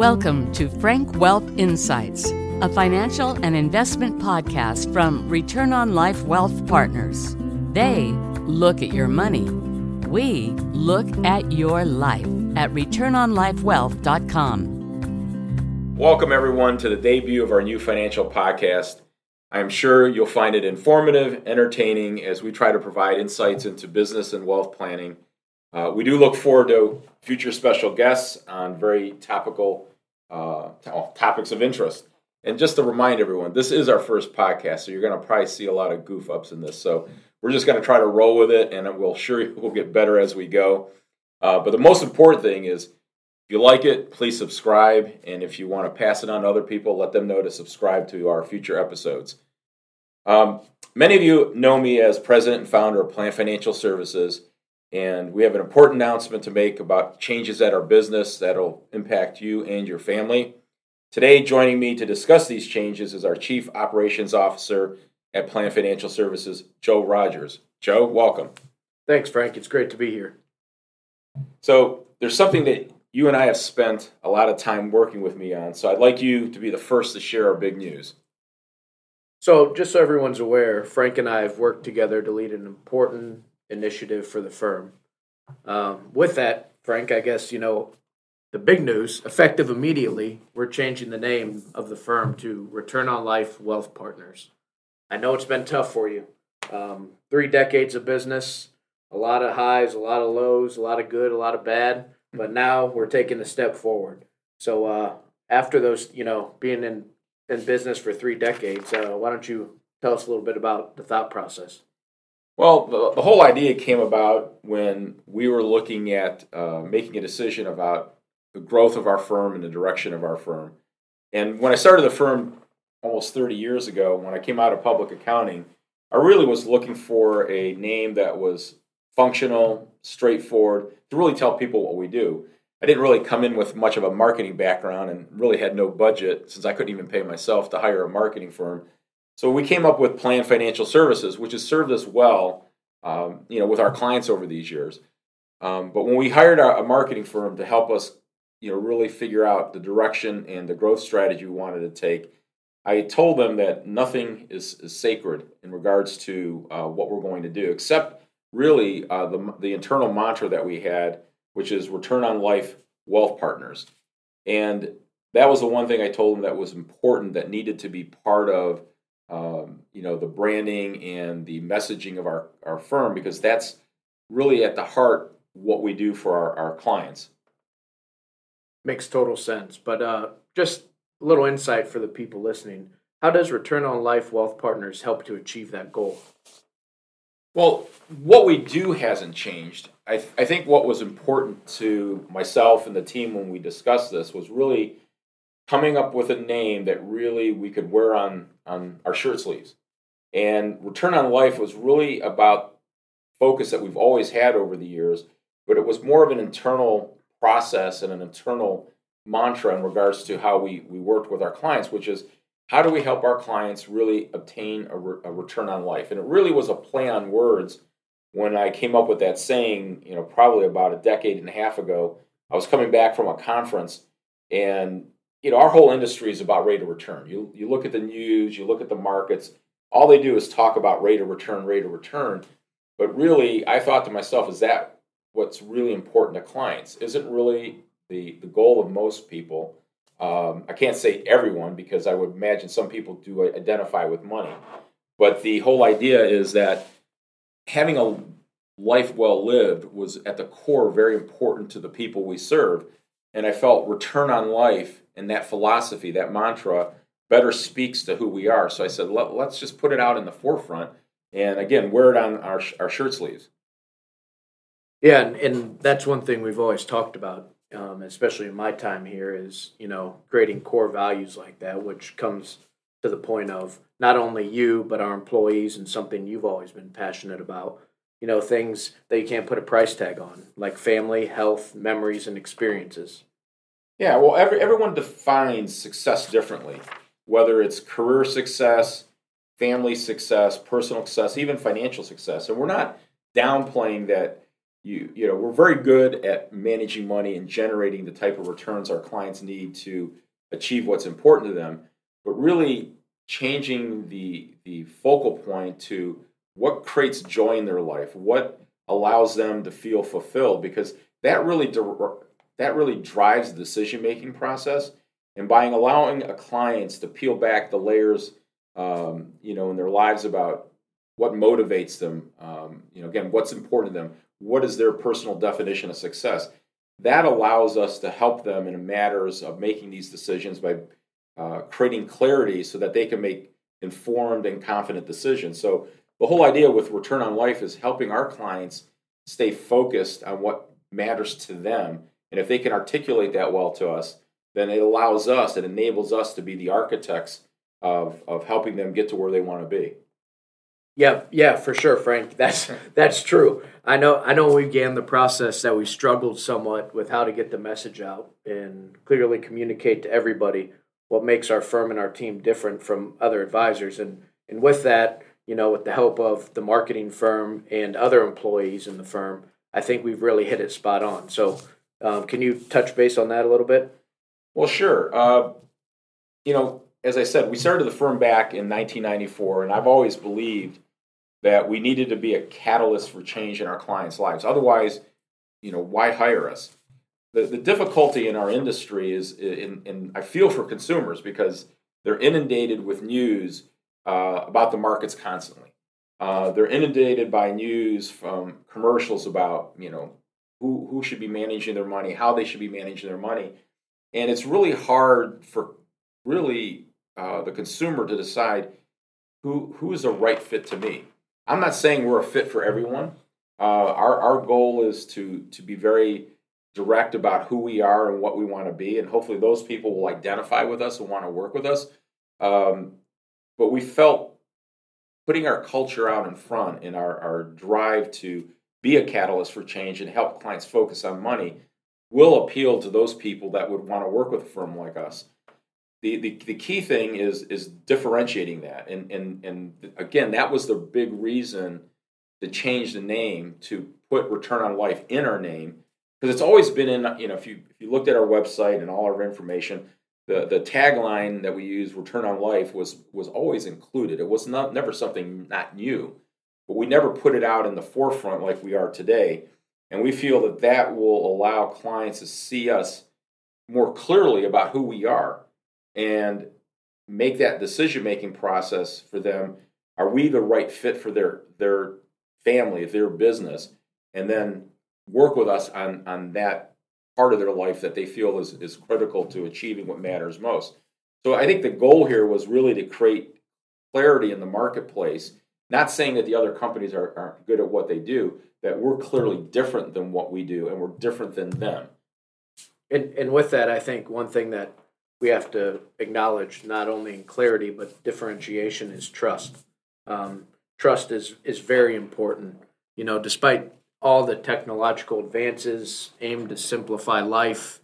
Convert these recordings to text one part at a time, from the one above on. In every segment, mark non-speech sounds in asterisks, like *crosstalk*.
Welcome to Frank Wealth Insights, a financial and investment podcast from Return on Life Wealth Partners. They look at your money. We look at your life at returnonlifewealth.com. Welcome, everyone, to the debut of our new financial podcast. I'm sure you'll find it informative, entertaining, as we try to provide insights into business and wealth planning. Uh, we do look forward to future special guests on very topical uh, topics of interest. And just to remind everyone, this is our first podcast, so you're going to probably see a lot of goof ups in this. So we're just going to try to roll with it, and we'll sure *laughs* we'll get better as we go. Uh, but the most important thing is, if you like it, please subscribe, and if you want to pass it on to other people, let them know to subscribe to our future episodes. Um, many of you know me as president and founder of Planned Financial Services. And we have an important announcement to make about changes at our business that'll impact you and your family. Today, joining me to discuss these changes is our Chief Operations Officer at Planned Financial Services, Joe Rogers. Joe, welcome. Thanks, Frank. It's great to be here. So, there's something that you and I have spent a lot of time working with me on. So, I'd like you to be the first to share our big news. So, just so everyone's aware, Frank and I have worked together to lead an important initiative for the firm. Um, with that, Frank, I guess, you know, the big news, effective immediately, we're changing the name of the firm to Return on Life Wealth Partners. I know it's been tough for you. Um, three decades of business, a lot of highs, a lot of lows, a lot of good, a lot of bad, but now we're taking a step forward. So uh, after those, you know, being in, in business for three decades, uh, why don't you tell us a little bit about the thought process? Well, the, whole idea came about when we were looking at uh, making a decision about the growth of our firm and the direction of our firm. And when I started the firm almost 30 years ago, when I came out of public accounting, I really was looking for a name that was functional, straightforward, to really tell people what we do. I didn't really come in with much of a marketing background and really had no budget since I couldn't even pay myself to hire a marketing firm. So we came up with Planned Financial Services, which has served us well, um, you know, with our clients over these years. Um, but when we hired a, marketing firm to help us, you know, really figure out the direction and the growth strategy we wanted to take, I told them that nothing is, is sacred in regards to uh, what we're going to do, except really uh, the, the internal mantra that we had, which is return on life wealth partners. And that was the one thing I told them that was important that needed to be part of um, you know the branding and the messaging of our, our firm because that's really at the heart what we do for our, our clients. Makes total sense. But uh, just a little insight for the people listening. How does return on life wealth partners help to achieve that goal? Well what we do hasn't changed. I, th- I think what was important to myself and the team when we discussed this was really coming up with a name that really we could wear on on our shirt sleeves. And Return on Life was really about focus that we've always had over the years, but it was more of an internal process and an internal mantra in regards to how we, we worked with our clients, which is how do we help our clients really obtain a, re, a return on life? And it really was a play on words when I came up with that saying, you know, probably about a decade and a half ago. I was coming back from a conference and you know, our whole industry is about rate of return. You you look at the news, you look at the markets, all they do is talk about rate of return, rate of return. But really, I thought to myself, is that what's really important to clients? Isn't really the the goal of most people. Um, I can't say everyone because I would imagine some people do identify with money, but the whole idea is that having a life well lived was at the core very important to the people we serve. And I felt return on life and that philosophy, that mantra, better speaks to who we are. So I said, Let, us just put it out in the forefront, and again, wear it on our our shirt sleeves. Yeah, and, and that's one thing we've always talked about, um, especially in my time here, is you know creating core values like that, which comes to the point of not only you but our employees and something you've always been passionate about. You know, things that you can't put a price tag on, like family, health, memories, and experiences. Yeah, well, every, everyone defines success differently, whether it's career success, family success, personal success, even financial success. And we're not downplaying that you you know we're very good at managing money and generating the type of returns our clients need to achieve what's important to them but really changing the the focal point to what creates joy in their life what allows them to feel fulfilled because that really that really drives the decision making process. And by allowing a clients to peel back the layers um, you know in their lives about what motivates them um, you know again what's important to them what is their personal definition of success that allows us to help them in matters of making these decisions by uh, creating clarity so that they can make informed and confident decisions. So the whole idea with return on life is helping our clients stay focused on what matters to them and if they can articulate that well to us then it allows us it enables us to be the architects of, of helping them get to where they want to be yeah, yeah, for sure, Frank. That's *laughs* that's true. I know. I know. We began the process that we struggled somewhat with how to get the message out and clearly communicate to everybody what makes our firm and our team different from other advisors. And and with that, you know, with the help of the marketing firm and other employees in the firm, I think we've really hit it spot on. So, um, can you touch base on that a little bit? Well, sure. Uh, you know, as I said, we started the firm back in 1994, and I've always believed that we needed to be a catalyst for change in our clients' lives. Otherwise, you know, why hire us? The, the difficulty in our industry is, in, in I feel for consumers because they're inundated with news uh, about the markets constantly. Uh, they're inundated by news from commercials about, you know, who, who should be managing their money, how they should be managing their money. And it's really hard for really uh, the consumer to decide who, who is the right fit to me. I'm not saying we're a fit for everyone. Uh, our our goal is to to be very direct about who we are and what we want to be, and hopefully those people will identify with us and want to work with us. Um, but we felt putting our culture out in front and our, our drive to be a catalyst for change and help clients focus on money will appeal to those people that would want to work with a firm like us. The, the, the key thing is is differentiating that. And and and again that was the big reason to change the name to put return on life in our name because it's always been in you know if you if you looked at our website and all our information the the tagline that we use return on life was was always included. It was not never something not new but we never put it out in the forefront like we are today. And we feel that that will allow clients to see us more clearly about who we are and make that decision making process for them. Are we the right fit for their their family their business? And then work with us on on that part of their life that they feel is, is critical to achieving what matters most so i think the goal here was really to create clarity in the marketplace not saying that the other companies are, aren't good at what they do that we're clearly different than what we do and we're different than them and, and with that i think one thing that we have to acknowledge not only in clarity but differentiation is trust. Um, trust is is very important. You know, despite all the technological advances aimed to simplify life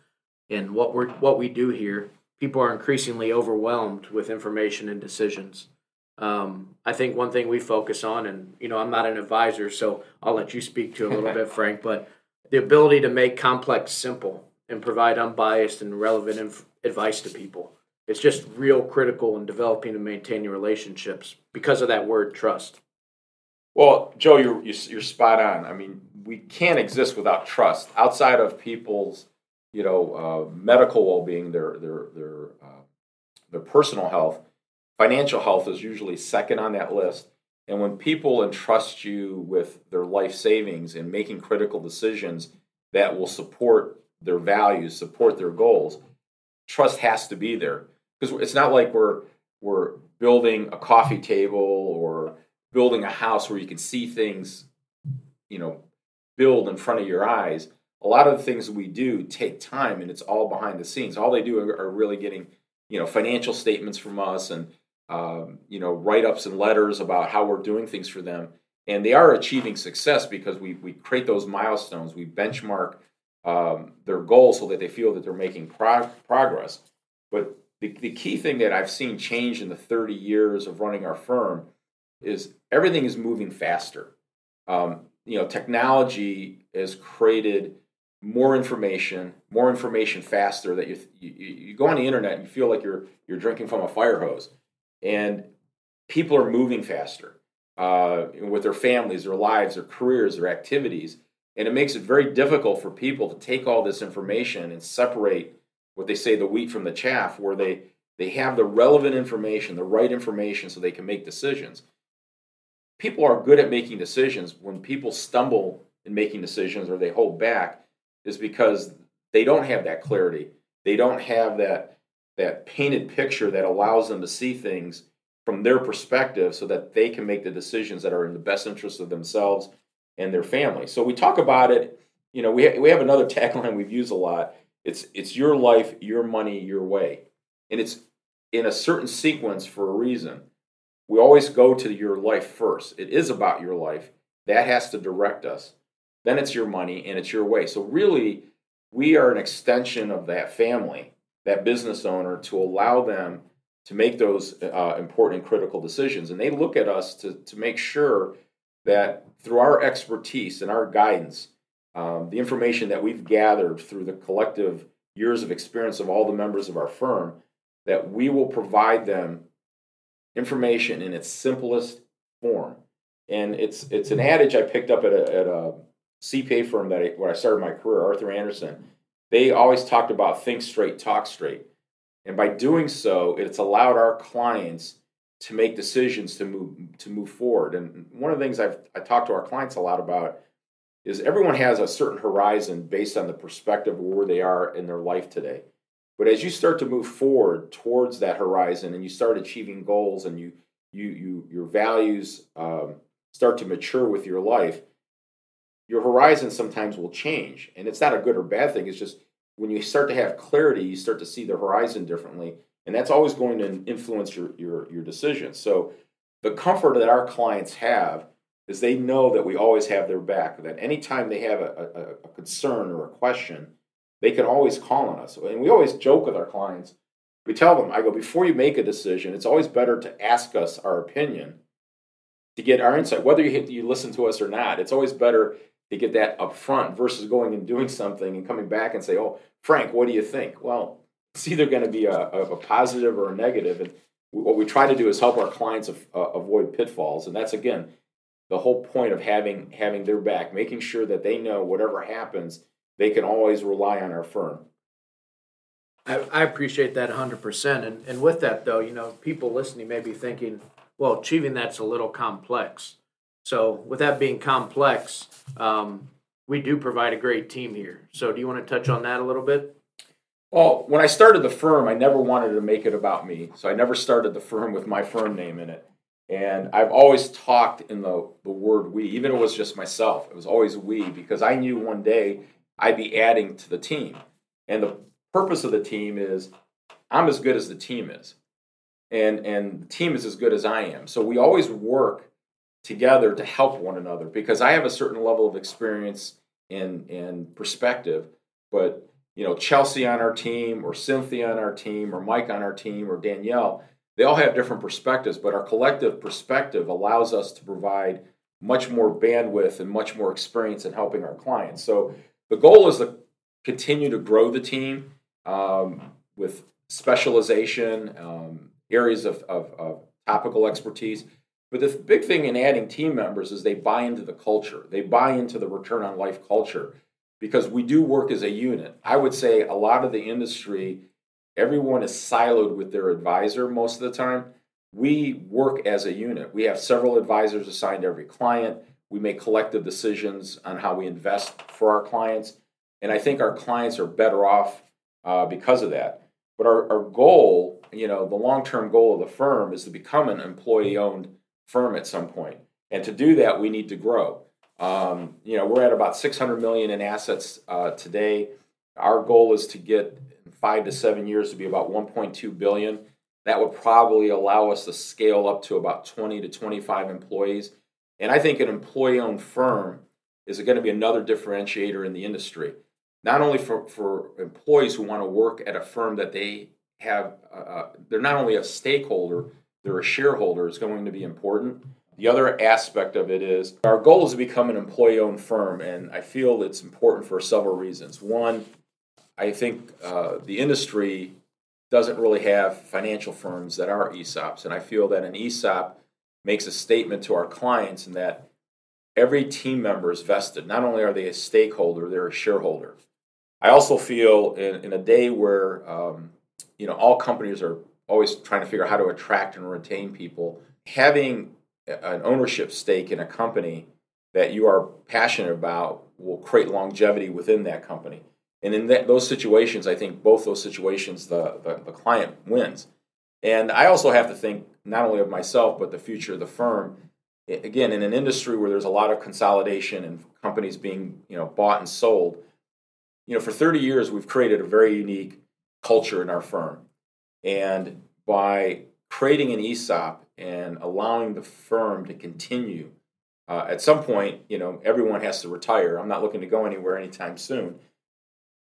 and what we what we do here, people are increasingly overwhelmed with information and decisions. Um, I think one thing we focus on, and you know, I'm not an advisor, so I'll let you speak to a little *laughs* bit, Frank, but the ability to make complex simple and provide unbiased and relevant inf- advice to people. It's just real critical in developing and maintaining relationships because of that word trust. Well, Joe, you're, you're spot on. I mean, we can't exist without trust outside of people's, you know, uh, medical well-being, their their their uh, their personal health. Financial health is usually second on that list. And when people entrust you with their life savings and making critical decisions that will support their values, support their goals, trust has to be there because it's not like we're we're building a coffee table or building a house where you can see things, you know, build in front of your eyes. A lot of the things we do take time, and it's all behind the scenes. All they do are, are really getting, you know, financial statements from us and um, you know write ups and letters about how we're doing things for them, and they are achieving success because we we create those milestones. We benchmark um, their goals so that they feel that they're making prog- progress. But the, the key thing that I've seen change in the 30 years of running our firm is everything is moving faster. Um, you know, technology has created more information, more information faster. That you, you you go on the internet and you feel like you're you're drinking from a fire hose, and people are moving faster uh, with their families, their lives, their careers, their activities, and it makes it very difficult for people to take all this information and separate what they say the wheat from the chaff, where they they have the relevant information, the right information, so they can make decisions. People are good at making decisions. When people stumble in making decisions or they hold back, is because they don't have that clarity. They don't have that that painted picture that allows them to see things from their perspective so that they can make the decisions that are in the best interest of themselves and their family. So we talk about it, you know, we, ha- we have another *laughs* tagline we've used a lot. It's it's your life, your money, your way. And it's in a certain sequence for a reason. We always go to your life first. It is about your life. That has to direct us. Then it's your money and it's your way. So, really, we are an extension of that family, that business owner, to allow them to make those uh, important and critical decisions. And they look at us to, to make sure that through our expertise and our guidance, um, the information that we've gathered through the collective years of experience of all the members of our firm, that we will provide them information in its simplest form. And it's it's an adage I picked up at a, at a CPA firm that I, where I started my career, Arthur Andersen, they always talked about think straight, talk straight. And by doing so, it's allowed our clients to make decisions to move to move forward. And one of the things I've I talked to our clients a lot about is everyone has a certain horizon based on the perspective where they are in their life today. But as you start to move forward towards that horizon and you start achieving goals and you you you your values um, start to mature with your life, your horizon sometimes will change. And it's not a good or bad thing. It's just when you start to have clarity, you start to see the horizon differently. And that's always going to influence your, your, your decisions. So the comfort that our clients have is they know that we always have their back, that anytime they have a, a, a concern or a question, they can always call on us. And we always joke with our clients. We tell them, I go, before you make a decision, it's always better to ask us our opinion to get our insight, whether you, you listen to us or not. It's always better to get that up front versus going and doing something and coming back and say, "Oh, Frank, what do you think?" Well, it's either going to be a, a, positive or a negative. negative, and what we try to do is help our clients af- uh, avoid pitfalls, and that's again the whole point of having having their back, making sure that they know whatever happens, they can always rely on our firm. I, I appreciate that 100%. And, and with that, though, you know, people listening may be thinking, well, achieving that's a little complex. So, with that being complex, um, we do provide a great team here. So, do you want to touch on that a little bit? Well, when I started the firm, I never wanted to make it about me. So, I never started the firm with my firm name in it. And I've always talked in the, the word we, even if it was just myself. It was always we because I knew one day I'd be adding to the team. And the purpose of the team is I'm as good as the team is. And, and the team is as good as I am. So we always work together to help one another because I have a certain level of experience and and perspective, but you know Chelsea on our team or Cynthia on our team or Mike on our team or Danielle, they all have different perspectives, but our collective perspective allows us to provide much more bandwidth and much more experience in helping our clients. So the goal is to continue to grow the team um, with specialization, um, areas of, of, of topical expertise but the big thing in adding team members is they buy into the culture. They buy into the return on life culture because we do work as a unit. I would say a lot of the industry, everyone is siloed with their advisor most of the time. We work as a unit. We have several advisors assigned to every client. We make collective decisions on how we invest for our clients. And I think our clients are better off uh, because of that. But our, our goal, you know, the long term goal of the firm is to become an employee owned firm at some point. And to do that, we need to grow. Um, you know, we're at about 600 million in assets uh, today. Our goal is to get five to seven years to be about 1.2 billion. That would probably allow us to scale up to about 20 to 25 employees. And I think an employee-owned firm is going to be another differentiator in the industry. Not only for, for employees who want to work at a firm that they have, uh, uh they're not only a stakeholder, they're a shareholder is going to be important. The other aspect of it is our goal is to become an employee owned firm, and I feel it's important for several reasons. One, I think uh, the industry doesn't really have financial firms that are ESOPs, and I feel that an ESOP makes a statement to our clients in that every team member is vested. Not only are they a stakeholder, they're a shareholder. I also feel in, in a day where um, you know all companies are always trying to figure out how to attract and retain people, having an ownership stake in a company that you are passionate about will create longevity within that company. And in that, those situations, I think both those situations, the, the, the client wins. And I also have to think not only of myself, but the future of the firm. Again, in an industry where there's a lot of consolidation and companies being you know bought and sold, you know, for 30 years we've created a very unique culture in our firm. And by creating an ESOP and allowing the firm to continue, uh, at some point, you know, everyone has to retire. I'm not looking to go anywhere anytime soon.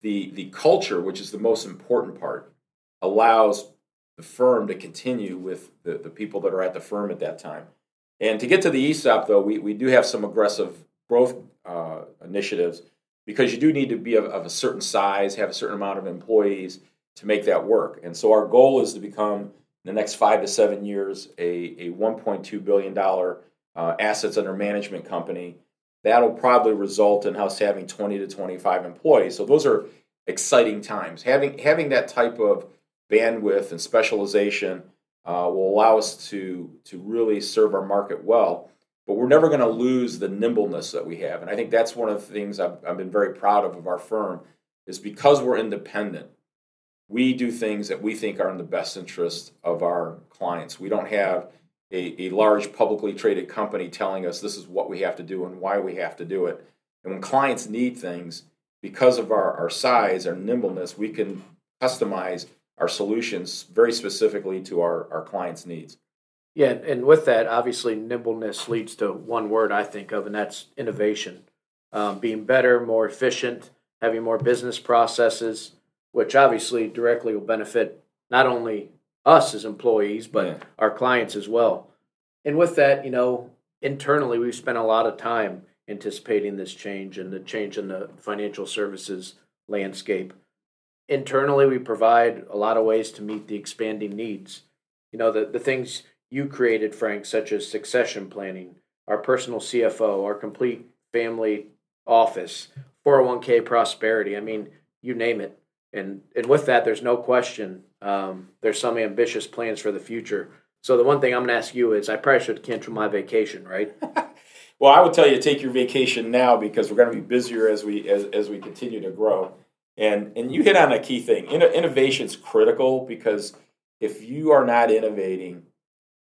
The the culture, which is the most important part, allows the firm to continue with the, the people that are at the firm at that time. And to get to the ESOP, though, we, we do have some aggressive growth uh, initiatives because you do need to be of, of, a certain size, have a certain amount of employees to make that work. And so our goal is to become, in the next five to seven years, a, a $1.2 billion uh, assets under management company. That'll probably result in us having 20 to 25 employees. So those are exciting times. Having, having that type of bandwidth and specialization uh, will allow us to, to really serve our market well but we're never going to lose the nimbleness that we have. And I think that's one of the things I've, I've been very proud of of our firm is because we're independent, we do things that we think are in the best interest of our clients. We don't have a, a large publicly traded company telling us this is what we have to do and why we have to do it. And when clients need things, because of our, our size, our nimbleness, we can customize our solutions very specifically to our, our clients' needs. Yeah, and with that, obviously, nimbleness leads to one word I think of, and that's innovation. Um, being better, more efficient, having more business processes, which obviously directly will benefit not only us as employees, but yeah. our clients as well. And with that, you know, internally, we've spent a lot of time anticipating this change and the change in the financial services landscape. Internally, we provide a lot of ways to meet the expanding needs. You know, the, the things you created, Frank, such as succession planning, our personal CFO, our complete family office, 401k prosperity. I mean, you name it. And, and with that, there's no question um, there's some ambitious plans for the future. So the one thing I'm going to ask you is I probably should cancel my vacation, right? *laughs* well, I would tell you to take your vacation now because we're going to be busier as we as, as we continue to grow. And and you hit on a key thing. Innovation is critical because if you are not innovating,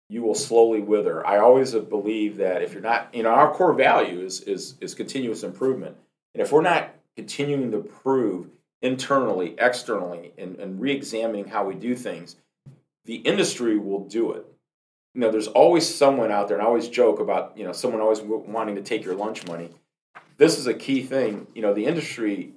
you will slowly wither. I always believe that if you're not, you know, our core value is is is continuous improvement, and if we're not continuing to prove internally, externally, and, and re-examining how we do things, the industry will do it. You know, there's always someone out there, and I always joke about, you know, someone always wanting to take your lunch money. This is a key thing. You know, the industry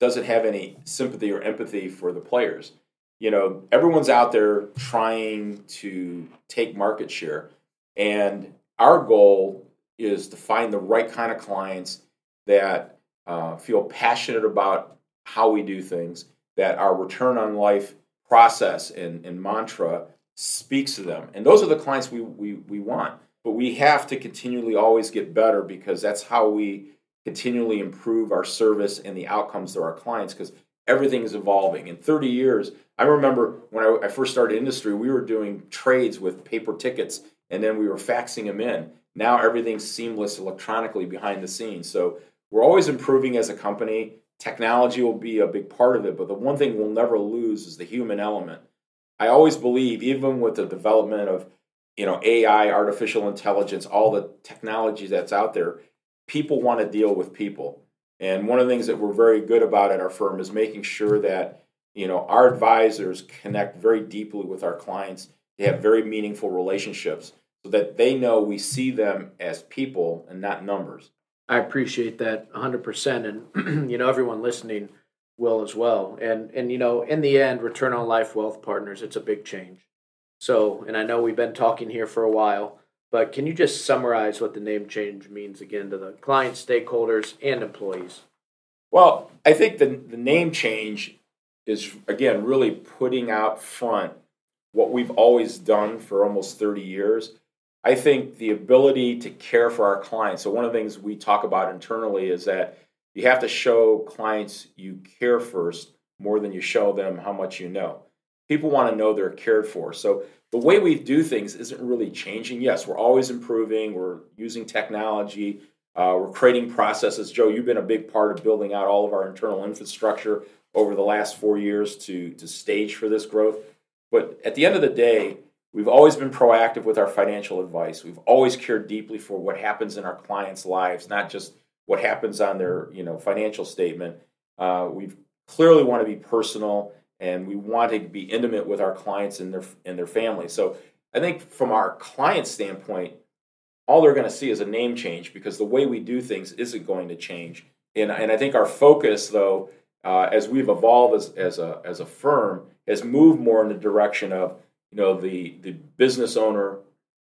doesn't have any sympathy or empathy for the players you know, everyone's out there trying to take market share. And our goal is to find the right kind of clients that uh, feel passionate about how we do things, that our return on life process and, and mantra speaks to them. And those are the clients we, we, we want. But we have to continually always get better because that's how we continually improve our service and the outcomes to our clients because everything is evolving. In 30 years, I remember when I, I, first started industry, we were doing trades with paper tickets and then we were faxing them in. Now everything's seamless electronically behind the scenes. So we're always improving as a company. Technology will be a big part of it, but the one thing we'll never lose is the human element. I always believe, even with the development of you know AI, artificial intelligence, all the technology that's out there, people want to deal with people. And one of the things that we're very good about at our firm is making sure that you know our advisors connect very deeply with our clients. They have very meaningful relationships so that they know we see them as people and not numbers. I appreciate that 100% and *clears throat* you know everyone listening will as well. And and you know in the end return on life wealth partners it's a big change. So, and I know we've been talking here for a while, but can you just summarize what the name change means again to the clients, stakeholders, and employees? Well, I think the, the name change is, again, really putting out front what we've always done for almost 30 years. I think the ability to care for our clients. So, one of the things we talk about internally is that you have to show clients you care first more than you show them how much you know. People want to know they're cared for. So, the way we do things isn't really changing. Yes, we're always improving, we're using technology, uh, we're creating processes. Joe, you've been a big part of building out all of our internal infrastructure over the last four years to, to stage for this growth. But at the end of the day, we've always been proactive with our financial advice. We've always cared deeply for what happens in our clients' lives, not just what happens on their you know financial statement. Uh, we clearly want to be personal and we want to be intimate with our clients and their and their families. So I think from our client standpoint, all they're going to see is a name change because the way we do things isn't going to change. And, and I think our focus, though, uh, as we've evolved as, as, a, as a firm, has moved more in the direction of you know the, the business owner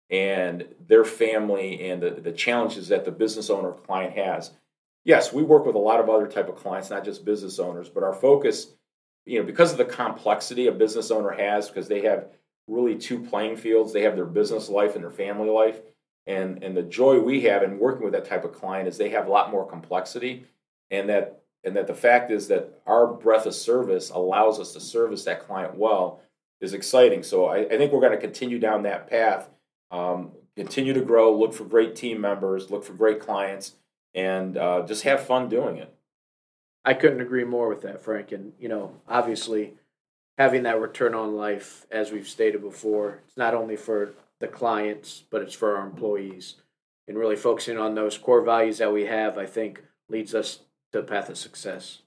and their family and the, the challenges that the business owner client has. Yes, we work with a lot of other type of clients, not just business owners, but our focus, you know, because of the complexity a business owner has, because they have really two playing fields, they have their business life and their family life and, and the joy we have in working with that type of client is they have a lot more complexity and that and that the fact is that our breadth of service allows us to service that client well is exciting. So I, I think we're going to continue down that path, um, continue to grow, look for great team members, look for great clients, and uh, just have fun doing it. I couldn't agree more with that, Frank. And you know, obviously, having that return on life, as we've stated before, it's not only for the clients, but it's for our employees. And really focusing on those core values that we have, I think, leads us to a path of success.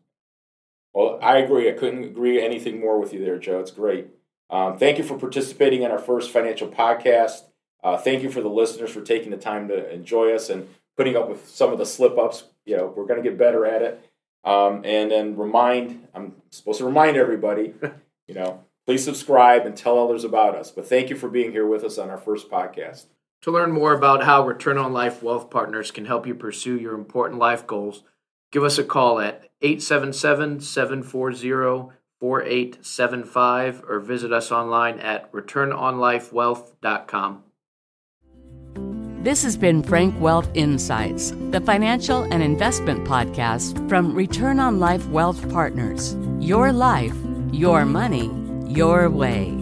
Well, I agree. I couldn't agree anything more with you there, Joe. It's great. Um, thank you for participating in our first financial podcast. Uh, thank you for the listeners for taking the time to enjoy us and putting up with some of the slip ups. You know, we're going to get better at it. Um, and then remind, I'm supposed to remind everybody, *laughs* you know, Please subscribe and tell others about us. But thank you for being here with us on our first podcast. To learn more about how Return on Life Wealth Partners can help you pursue your important life goals, give us a call at 877 740 4875 or visit us online at returnonlifewealth.com. This has been Frank Wealth Insights, the financial and investment podcast from Return on Life Wealth Partners. Your life, your money your way.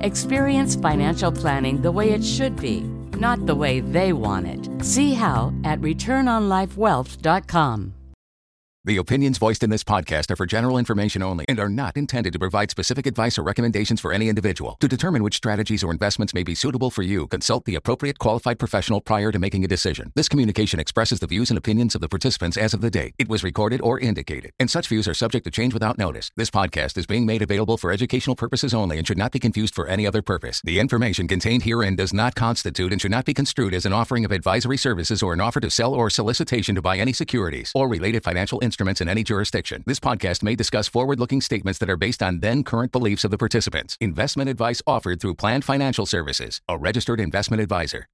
Experience financial planning the way it should be, not the way they want it. See how at returnonlifewealth.com. The opinions voiced in this podcast are for general information only and are not intended to provide specific advice or recommendations for any individual. To determine which strategies or investments may be suitable for you, consult the appropriate qualified professional prior to making a decision. This communication expresses the views and opinions of the participants as of the date it was recorded or indicated, and such views are subject to change without notice. This podcast is being made available for educational purposes only and should not be confused for any other purpose. The information contained herein does not constitute and should not be construed as an offering of advisory services or an offer to sell or solicitation to buy any securities or related financial instruments instruments in any jurisdiction. This podcast may discuss forward looking statements that are based on then current beliefs of the participants. Investment advice offered through Planned Financial Services, a registered investment advisor.